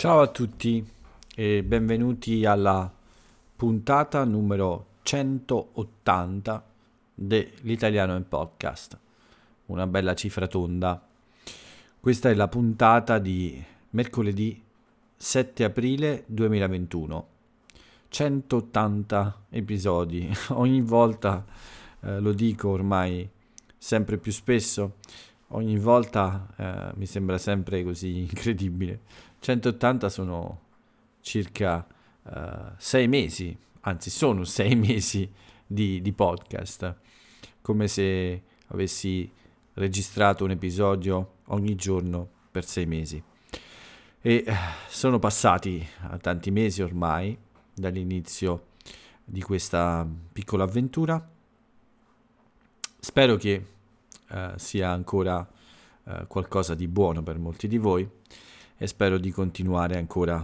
Ciao a tutti e benvenuti alla puntata numero 180 dell'Italiano in Podcast. Una bella cifra tonda. Questa è la puntata di mercoledì 7 aprile 2021. 180 episodi. Ogni volta eh, lo dico ormai sempre più spesso. Ogni volta eh, mi sembra sempre così incredibile 180 sono circa uh, sei mesi, anzi sono sei mesi di, di podcast, come se avessi registrato un episodio ogni giorno per sei mesi. E eh, sono passati tanti mesi ormai dall'inizio di questa piccola avventura. Spero che uh, sia ancora uh, qualcosa di buono per molti di voi e spero di continuare ancora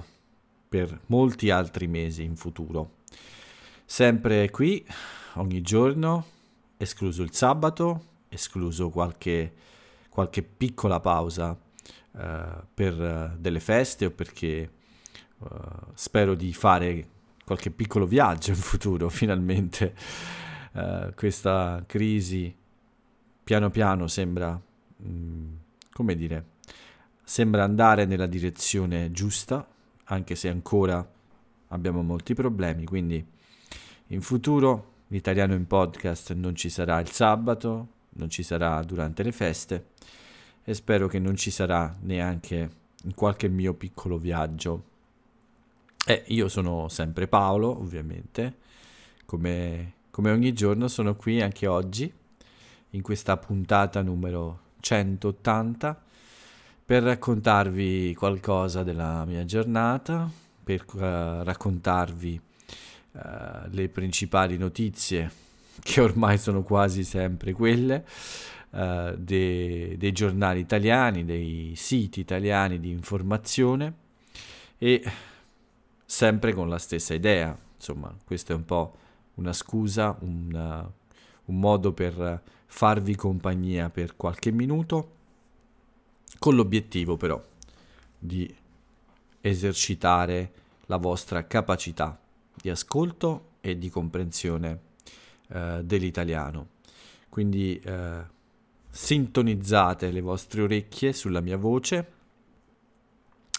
per molti altri mesi in futuro. Sempre qui, ogni giorno, escluso il sabato, escluso qualche, qualche piccola pausa uh, per uh, delle feste o perché uh, spero di fare qualche piccolo viaggio in futuro, finalmente. questa crisi piano piano sembra, mh, mm, come dire, sembra andare nella direzione giusta, anche se ancora abbiamo molti problemi, quindi in futuro l'italiano in podcast non ci sarà il sabato, non ci sarà durante le feste e spero che non ci sarà neanche in qualche mio piccolo viaggio. E io sono sempre Paolo, ovviamente, come, come ogni giorno sono qui anche oggi, in questa puntata numero 180 per raccontarvi qualcosa della mia giornata, per uh, raccontarvi uh, le principali notizie, che ormai sono quasi sempre quelle, uh, de- dei giornali italiani, dei siti italiani di informazione e sempre con la stessa idea. Insomma, questa è un po' una scusa, una, un modo per farvi compagnia per qualche minuto con l'obiettivo però di esercitare la vostra capacità di ascolto e di comprensione eh, dell'italiano. Quindi eh, sintonizzate le vostre orecchie sulla mia voce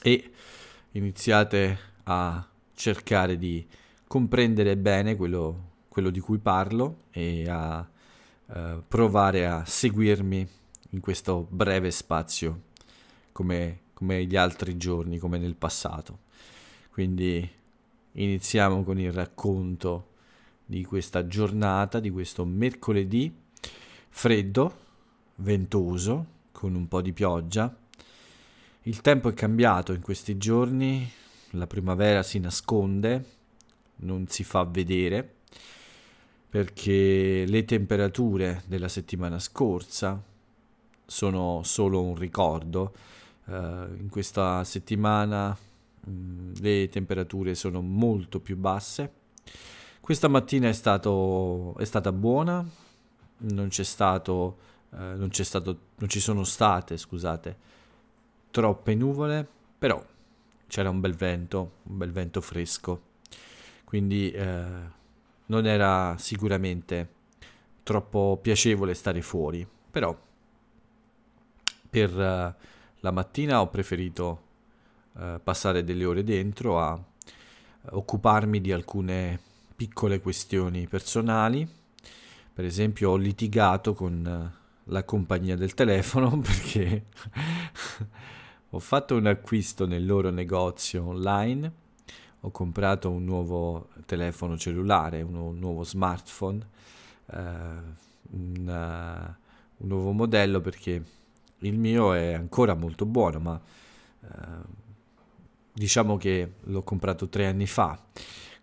e iniziate a cercare di comprendere bene quello, quello di cui parlo e a eh, provare a seguirmi in questo breve spazio come, come gli altri giorni, come nel passato. Quindi iniziamo con il racconto di questa giornata, di questo mercoledì freddo, ventoso, con un po' di pioggia. Il tempo è cambiato in questi giorni, la primavera si nasconde, non si fa vedere, perché le temperature della settimana scorsa sono solo un ricordo Uh, in questa settimana mh, mm, le temperature sono molto più basse. Questa mattina è, stato, è stata buona, non stato, uh, non, stato, non ci sono state, scusate, troppe nuvole, però c'era un bel vento, un bel vento fresco. Quindi uh, non era sicuramente troppo piacevole stare fuori, però per la mattina ho preferito eh, passare delle ore dentro a occuparmi di alcune piccole questioni personali. Per esempio ho litigato con eh, la compagnia del telefono perché ho fatto un acquisto nel loro negozio online, ho comprato un nuovo telefono cellulare, un, nuovo smartphone, eh, un, uh, un nuovo modello perché il mio è ancora molto buono, ma eh, diciamo che l'ho comprato tre anni fa.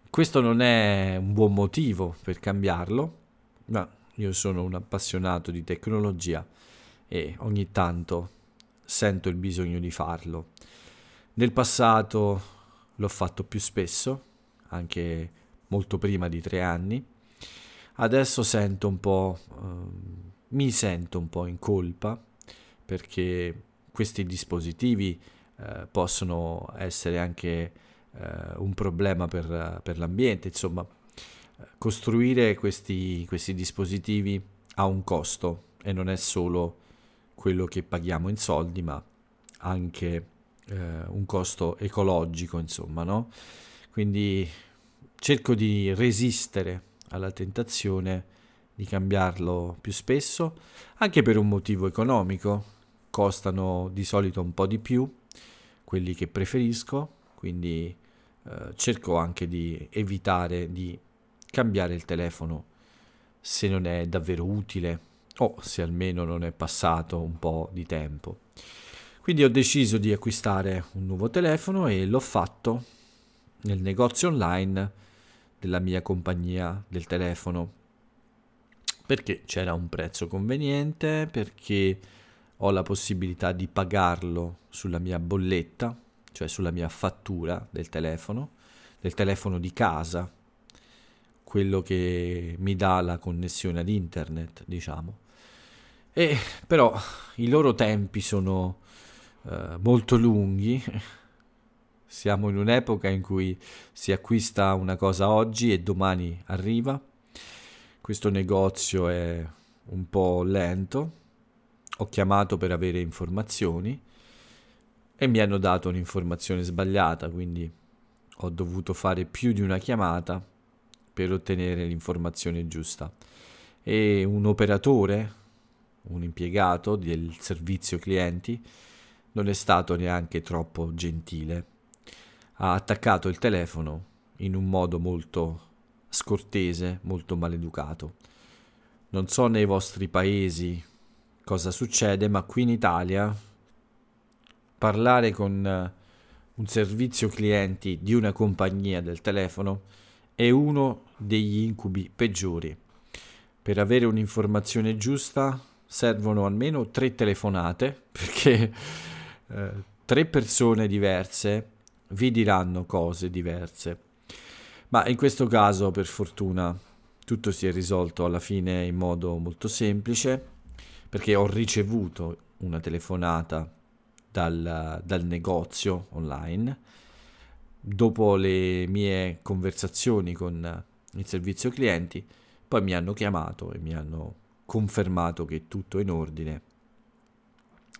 Questo non è un buon motivo per cambiarlo, ma io sono un appassionato di tecnologia e ogni tanto sento il bisogno di farlo. Nel passato l'ho fatto più spesso, anche molto prima di tre anni. Adesso sento un po', eh, mi sento un po' in colpa perché questi dispositivi eh, possono essere anche eh, un problema per, per, l'ambiente. Insomma, costruire questi, questi dispositivi ha un costo e non è solo quello che paghiamo in soldi, ma anche eh, un costo ecologico, insomma, no? Quindi cerco di resistere alla tentazione di cambiarlo più spesso, anche per un motivo economico. Costano di solito un po' di più quelli che preferisco, quindi eh, cerco anche di evitare di cambiare il telefono se non è davvero utile o se almeno non è passato un po' di tempo. Quindi ho deciso di acquistare un nuovo telefono e l'ho fatto nel negozio online della mia compagnia del telefono perché c'era un prezzo conveniente, perché ho la possibilità di pagarlo sulla mia bolletta, cioè sulla mia fattura del telefono, del telefono di casa, quello che mi dà la connessione ad internet, diciamo. E però i loro tempi sono uh, molto lunghi. Siamo in un'epoca in cui si acquista una cosa oggi e domani arriva. Questo negozio è un po' lento. Ho chiamato per avere informazioni e mi hanno dato un'informazione sbagliata, quindi ho dovuto fare più di una chiamata per ottenere l'informazione giusta. E un operatore un impiegato del servizio clienti, non è stato neanche troppo gentile. Ha attaccato il telefono in un modo molto scortese, molto maleducato. Non so nei vostri paesi cosa succede, ma qui in Italia parlare con un servizio clienti di una compagnia del telefono è uno degli incubi peggiori. Per avere un'informazione giusta servono almeno tre telefonate perché eh, tre persone diverse vi diranno cose diverse. Ma in questo caso, per fortuna, tutto si è risolto alla fine in modo molto semplice perché ho ricevuto una telefonata dal, dal negozio online. Dopo le mie conversazioni con il servizio clienti, poi mi hanno chiamato e mi hanno confermato che tutto è in ordine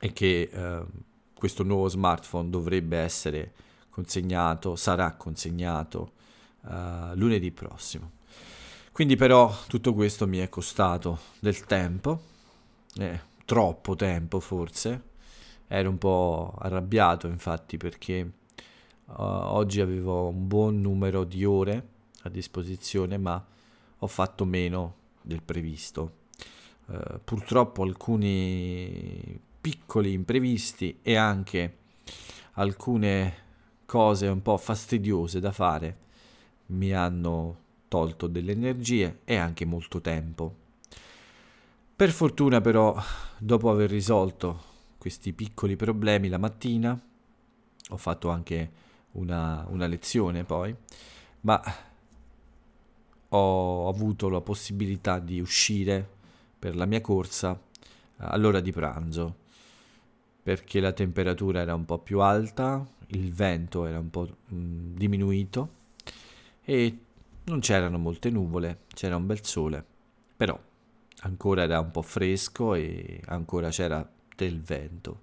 e che eh, questo nuovo smartphone dovrebbe essere consegnato, sarà consegnato eh, lunedì prossimo. Quindi però tutto questo mi è costato del tempo, eh, troppo tempo forse, ero un po' arrabbiato infatti perché uh, oggi avevo un buon numero di ore a disposizione ma ho fatto meno del previsto eh, purtroppo alcuni piccoli imprevisti e anche alcune cose un po' fastidiose da fare mi hanno tolto delle energie e anche molto tempo. Per fortuna però, dopo aver risolto questi piccoli problemi la mattina, ho fatto anche una, una lezione poi, ma ho avuto la possibilità di uscire per la mia corsa all'ora di pranzo perché la temperatura era un po' più alta, il vento era un po' mh, mm, diminuito e non c'erano molte nuvole, c'era un bel sole, però ancora era un po' fresco e ancora c'era del vento.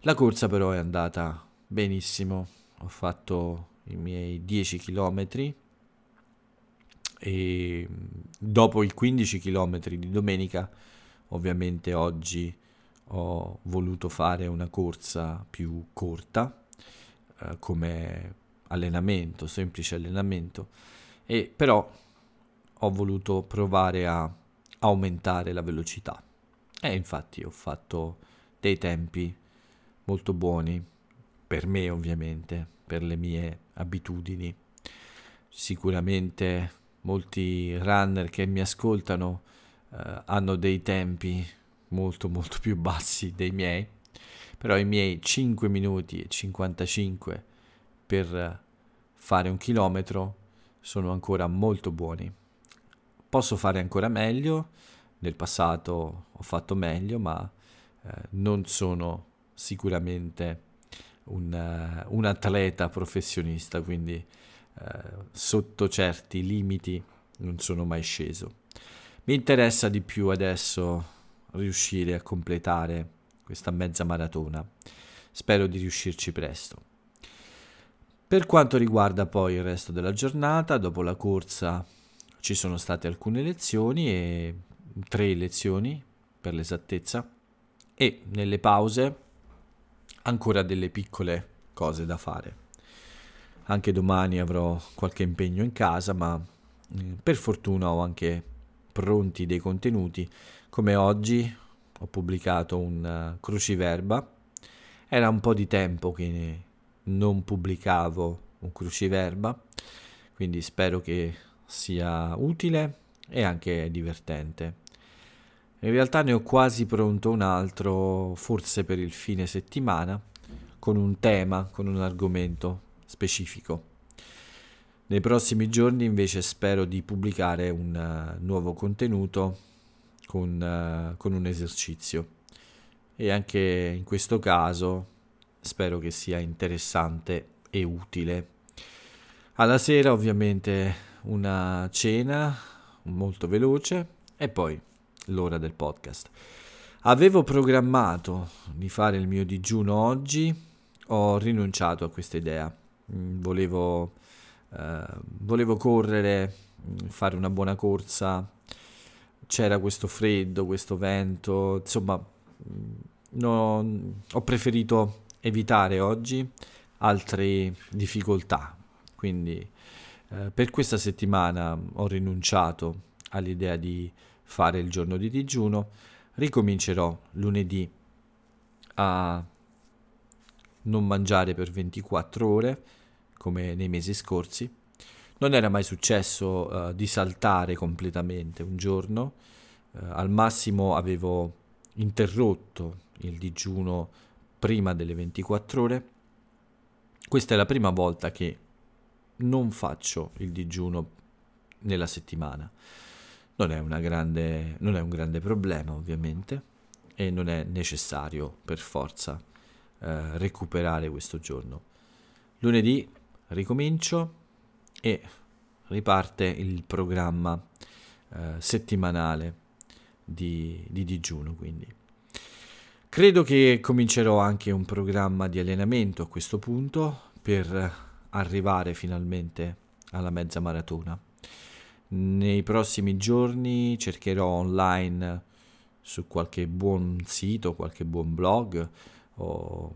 La corsa però è andata benissimo, ho fatto i miei 10 chilometri e dopo i 15 km di domenica ovviamente oggi ho voluto fare una corsa più corta eh, come allenamento, semplice allenamento e però ho voluto provare a aumentare la velocità e infatti ho fatto dei tempi molto buoni per me ovviamente, per le mie abitudini. Sicuramente molti runner che mi ascoltano eh, hanno dei tempi molto molto più bassi dei miei, però i miei 5 minuti e 55 per fare un chilometro sono ancora molto buoni. Posso fare ancora meglio, nel passato ho fatto meglio, ma eh, non sono sicuramente un, uh, un atleta professionista, quindi uh, sotto certi limiti non sono mai sceso. Mi interessa di più adesso riuscire a completare questa mezza maratona. Spero di riuscirci presto. Per quanto riguarda poi il resto della giornata, dopo la corsa ci sono state alcune lezioni e tre lezioni per l'esattezza e nelle pause ancora delle piccole cose da fare. Anche domani avrò qualche impegno in casa, ma eh, per fortuna ho anche pronti dei contenuti, come oggi ho pubblicato un uh, cruciverba. Era un po' di tempo che non pubblicavo un cruciverba, quindi spero che sia utile e anche divertente. In realtà ne ho quasi pronto un altro, forse per il fine settimana, con un tema, con un argomento specifico. Nei prossimi giorni invece spero di pubblicare un uh, nuovo contenuto con, uh, con un esercizio e anche in questo caso spero che sia interessante e utile. Alla sera ovviamente una cena molto veloce e poi l'ora del podcast. Avevo programmato di fare il mio digiuno oggi, ho rinunciato a questa idea. Mm, volevo, eh, volevo correre, mm, fare una buona corsa, c'era questo freddo, questo vento, insomma, mm, no, ho preferito evitare oggi altre difficoltà. Quindi eh, per questa settimana ho rinunciato all'idea di fare il giorno di digiuno, ricomincerò lunedì a non mangiare per 24 ore come nei mesi scorsi. Non era mai successo uh, di saltare completamente un giorno, uh, al massimo avevo interrotto il digiuno prima delle 24 ore. Questa è la prima volta che non faccio il digiuno nella settimana. Non è, grande, non è un grande problema ovviamente e non è necessario per forza eh, recuperare questo giorno. Lunedì ricomincio e riparte il programma eh, settimanale di, di digiuno quindi. Credo che comincerò anche un programma di allenamento a questo punto per arrivare finalmente alla mezza maratona. Nei prossimi giorni cercherò online su qualche buon sito, qualche buon blog o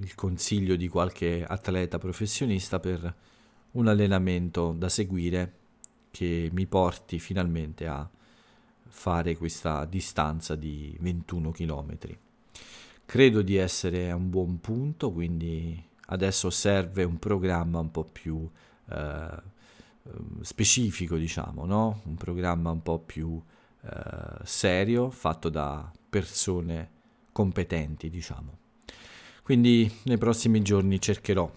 il consiglio di qualche atleta professionista per un allenamento da seguire che mi porti finalmente a fare questa distanza di 21 km. Credo di essere a un buon punto, quindi adesso serve un programma un po' più eh, Ehm, specifico, diciamo, no? un programma un po' più eh, serio, fatto da persone competenti, diciamo. Quindi nei prossimi giorni cercherò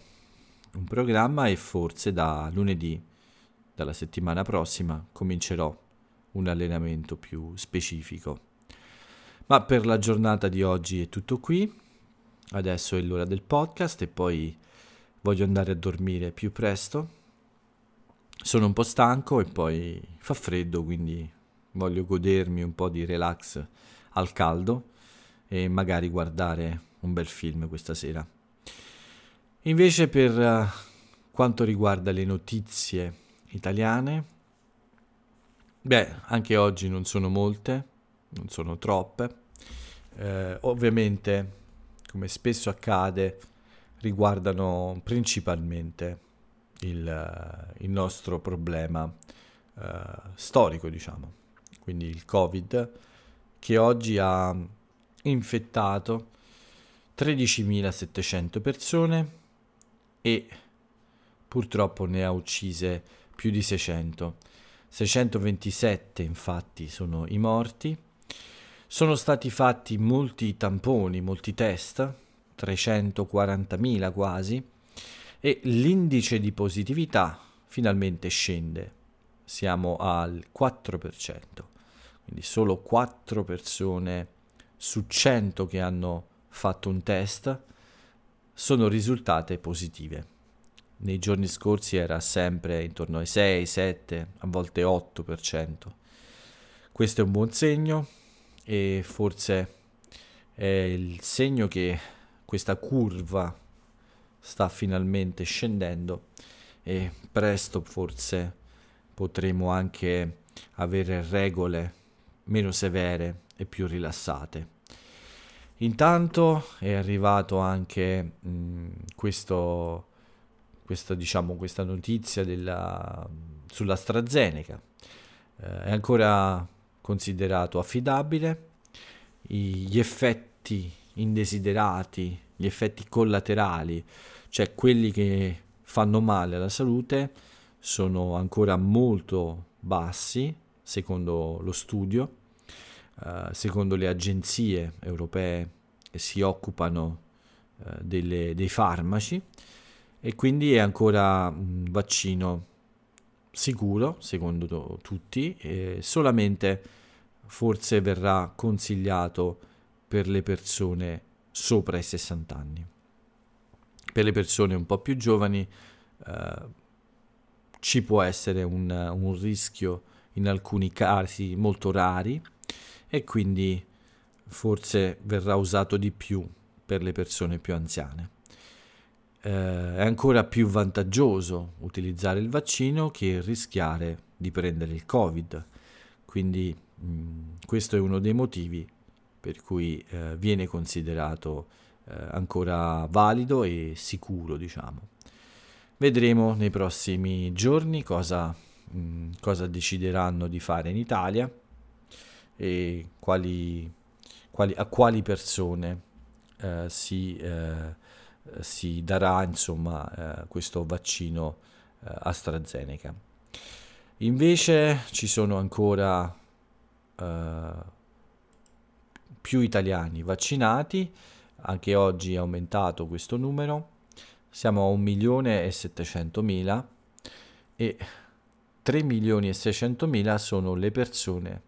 un programma e forse da lunedì, dalla settimana prossima, comincerò un allenamento più specifico. Ma per la giornata di oggi è tutto qui. Adesso è l'ora del podcast e poi voglio andare a dormire più presto sono un po' stanco e poi fa freddo, quindi voglio godermi un po' di relax al caldo e magari guardare un bel film questa sera. Invece per uh, quanto riguarda le notizie italiane, beh, anche oggi non sono molte, non sono troppe. Eh, ovviamente, come spesso accade, riguardano principalmente il, il nostro problema uh, storico, diciamo. Quindi il Covid che oggi ha infettato 13.700 persone e purtroppo ne ha uccise più di 600. 627 infatti sono i morti. Sono stati fatti molti tamponi, molti test, 340.000 quasi, e l'indice di positività finalmente scende, siamo al 4%, quindi solo 4 persone su 100 che hanno fatto un test sono risultate positive. Nei giorni scorsi era sempre intorno ai 6, 7, a volte 8%. Questo è un buon segno e forse è il segno che questa curva sta finalmente scendendo e presto forse potremo anche avere regole meno severe e più rilassate. Intanto è arrivato anche mh, questo, questa, diciamo, questa notizia della, sull'AstraZeneca. Eh, è ancora considerato affidabile. gli effetti indesiderati, gli effetti collaterali, cioè quelli che fanno male alla salute, sono ancora molto bassi, secondo lo studio, uh, secondo le agenzie europee che si occupano uh, delle, dei farmaci e quindi è ancora un vaccino sicuro, secondo tutti, e solamente forse verrà consigliato per le persone sopra i 60 anni. Per le persone un po' più giovani eh, ci può essere un, un rischio in alcuni casi molto rari e quindi forse verrà usato di più per le persone più anziane. Eh, è ancora più vantaggioso utilizzare il vaccino che rischiare di prendere il Covid, quindi mh, mm, questo è uno dei motivi per cui eh, viene considerato eh, ancora valido e sicuro, diciamo. Vedremo nei prossimi giorni cosa mh, cosa decideranno di fare in Italia e quali, quali, a quali persone eh, si, eh, si, darà insomma, eh, questo vaccino eh, AstraZeneca. Invece ci sono ancora eh, più italiani vaccinati, anche oggi è aumentato questo numero, siamo a 1.700.000 e 3 milioni e 600 mila sono le persone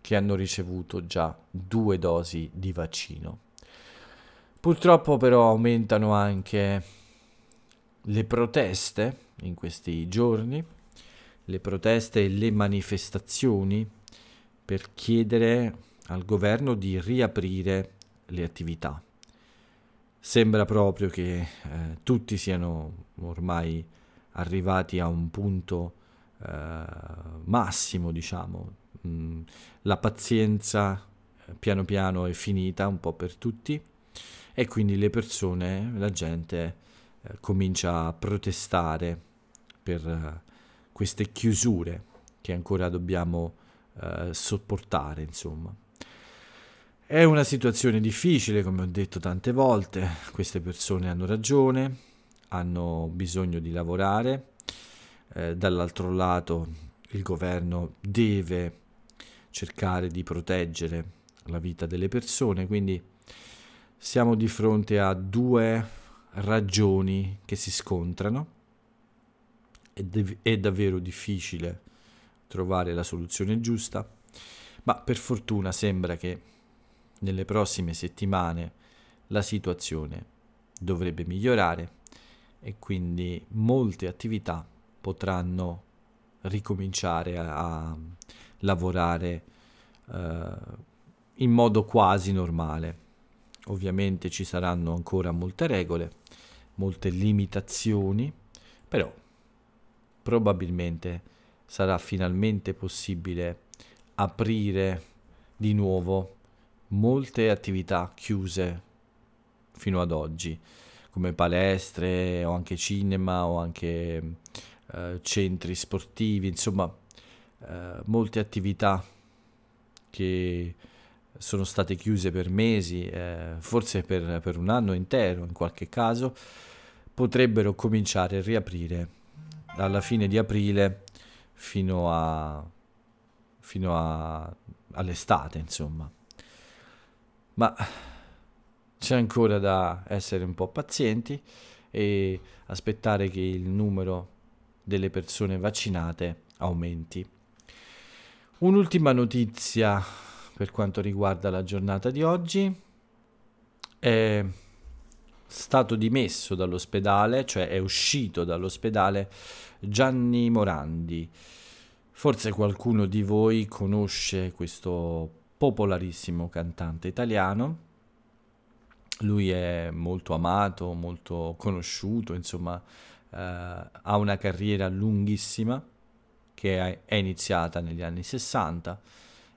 che hanno ricevuto già due dosi di vaccino. Purtroppo però aumentano anche le proteste in questi giorni, le proteste e le manifestazioni per chiedere al governo di riaprire le attività. Sembra proprio che eh, tutti siano ormai arrivati a un punto eh, massimo, diciamo. Mm, la pazienza eh, piano piano è finita un po' per tutti e quindi le persone, la gente eh, comincia a protestare per eh, queste chiusure che ancora dobbiamo eh, sopportare, insomma. È una situazione difficile, come ho detto tante volte, queste persone hanno ragione, hanno bisogno di lavorare, eh, dall'altro lato il governo deve cercare di proteggere la vita delle persone, quindi siamo di fronte a due ragioni che si scontrano. È, dev- è davvero difficile trovare la soluzione giusta, ma per fortuna sembra che nelle prossime settimane la situazione dovrebbe migliorare e quindi molte attività potranno ricominciare a, a lavorare uh, in modo quasi normale. Ovviamente ci saranno ancora molte regole, molte limitazioni, però probabilmente sarà finalmente possibile aprire di nuovo molte attività chiuse fino ad oggi, come palestre o anche cinema o anche eh, centri sportivi, insomma eh, molte attività che sono state chiuse per mesi, eh, forse per, per, un anno intero in qualche caso, potrebbero cominciare a riaprire alla fine di aprile fino, a, fino a, all'estate, insomma. Ma c'è ancora da essere un po' pazienti e aspettare che il numero delle persone vaccinate aumenti. Un'ultima notizia per quanto riguarda la giornata di oggi è stato dimesso dall'ospedale, cioè è uscito dall'ospedale Gianni Morandi. Forse qualcuno di voi conosce questo popolarissimo cantante italiano. Lui è molto amato, molto conosciuto, insomma, eh, ha una carriera lunghissima che è iniziata negli anni 60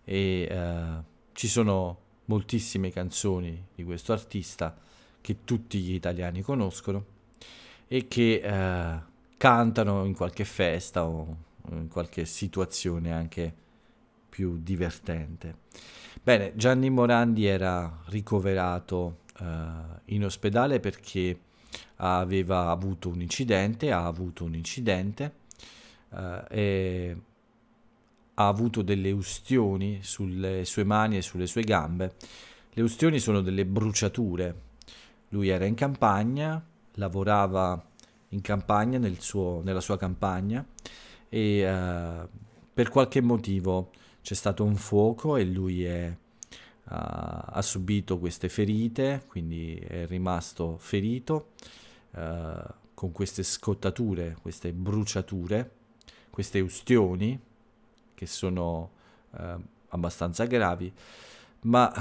e eh, ci sono moltissime canzoni di questo artista che tutti gli italiani conoscono e che eh, cantano in qualche festa o in qualche situazione anche più divertente. Bene, Gianni Morandi era ricoverato eh, in ospedale perché aveva avuto un incidente, ha avuto un incidente eh, e ha avuto delle ustioni sulle sue mani e sulle sue gambe. Le ustioni sono delle bruciature. Lui era in campagna, lavorava in campagna, nel suo, nella sua campagna e uh, per qualche motivo c'è stato un fuoco e lui è, uh, ha subito queste ferite, quindi è rimasto ferito uh, con queste scottature, queste bruciature, queste ustioni che sono abbastanza gravi, ma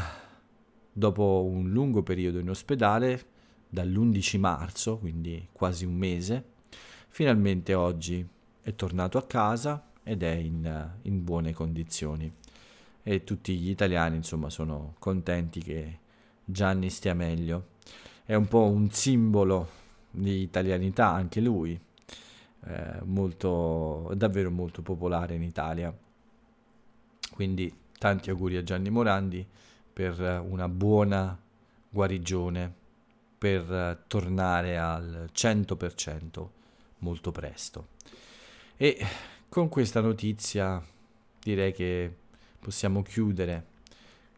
dopo un lungo periodo in ospedale, dall'11 marzo, quindi quasi un mese, finalmente oggi è tornato a casa ed è in, in buone condizioni. E tutti gli italiani, insomma, sono contenti che Gianni stia meglio. È un po' un simbolo di italianità anche lui, eh, molto, davvero molto popolare in Italia. Quindi tanti auguri a Gianni Morandi per una buona guarigione, per tornare al 100% molto presto. E con questa notizia direi che possiamo chiudere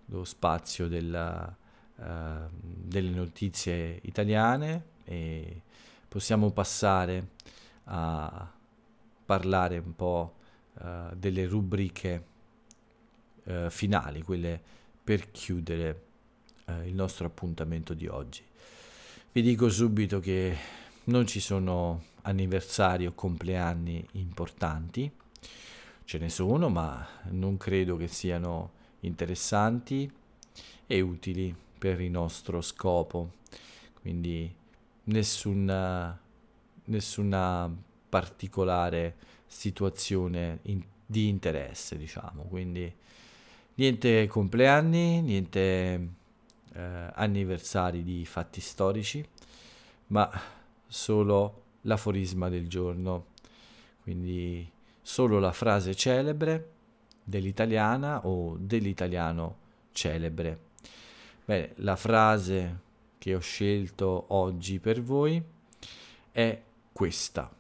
lo spazio della, uh, delle notizie italiane e possiamo passare a parlare un po' uh, delle rubriche uh, finali, quelle per chiudere il nostro appuntamento di oggi. Vi dico subito che non ci sono anniversari o compleanni importanti, ce ne sono, ma non credo che siano interessanti e utili per il nostro scopo. Quindi nessuna, nessuna particolare situazione in, di interesse, diciamo. Quindi niente compleanni, niente eh, anniversari di fatti storici, ma solo l'aforisma del giorno, quindi solo la frase celebre dell'italiana o dell'italiano celebre. Bene, la frase che ho scelto oggi per voi è questa.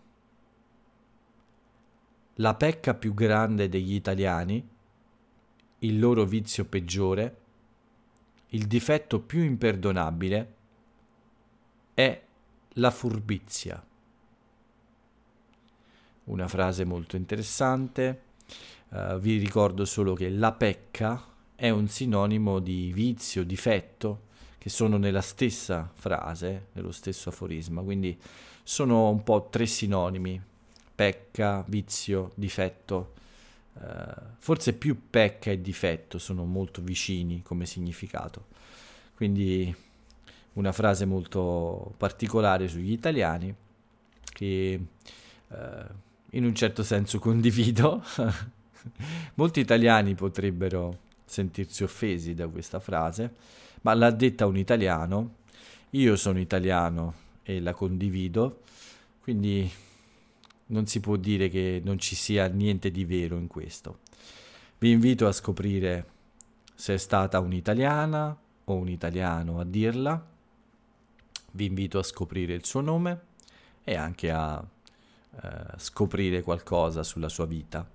La pecca più grande degli italiani, il loro vizio peggiore, il difetto più imperdonabile è la furbizia una frase molto interessante. Uh, vi ricordo solo che la pecca è un sinonimo di vizio, difetto, che sono nella stessa frase, nello stesso aforisma, quindi sono un po' tre sinonimi, pecca, vizio, difetto. Uh, forse più pecca e difetto sono molto vicini come significato. Quindi una frase molto particolare sugli italiani che uh, in un certo senso condivido. Molti italiani potrebbero sentirsi offesi da questa frase, ma l'ha detta un italiano, io sono italiano e la condivido, quindi non si può dire che non ci sia niente di vero in questo. Vi invito a scoprire se è stata un'italiana o un italiano a dirla, vi invito a scoprire il suo nome e anche a eh, scoprire qualcosa sulla sua vita.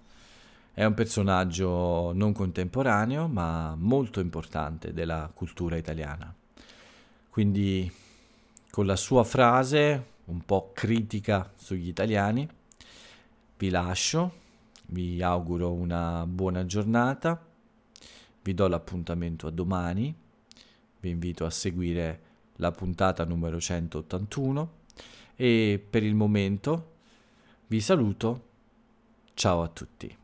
È un personaggio non contemporaneo, ma molto importante della cultura italiana. Quindi con la sua frase un po' critica sugli italiani, vi lascio, vi auguro una buona giornata, vi do l'appuntamento a domani, vi invito a seguire la puntata numero 181 e per il momento vi saluto. Ciao a tutti.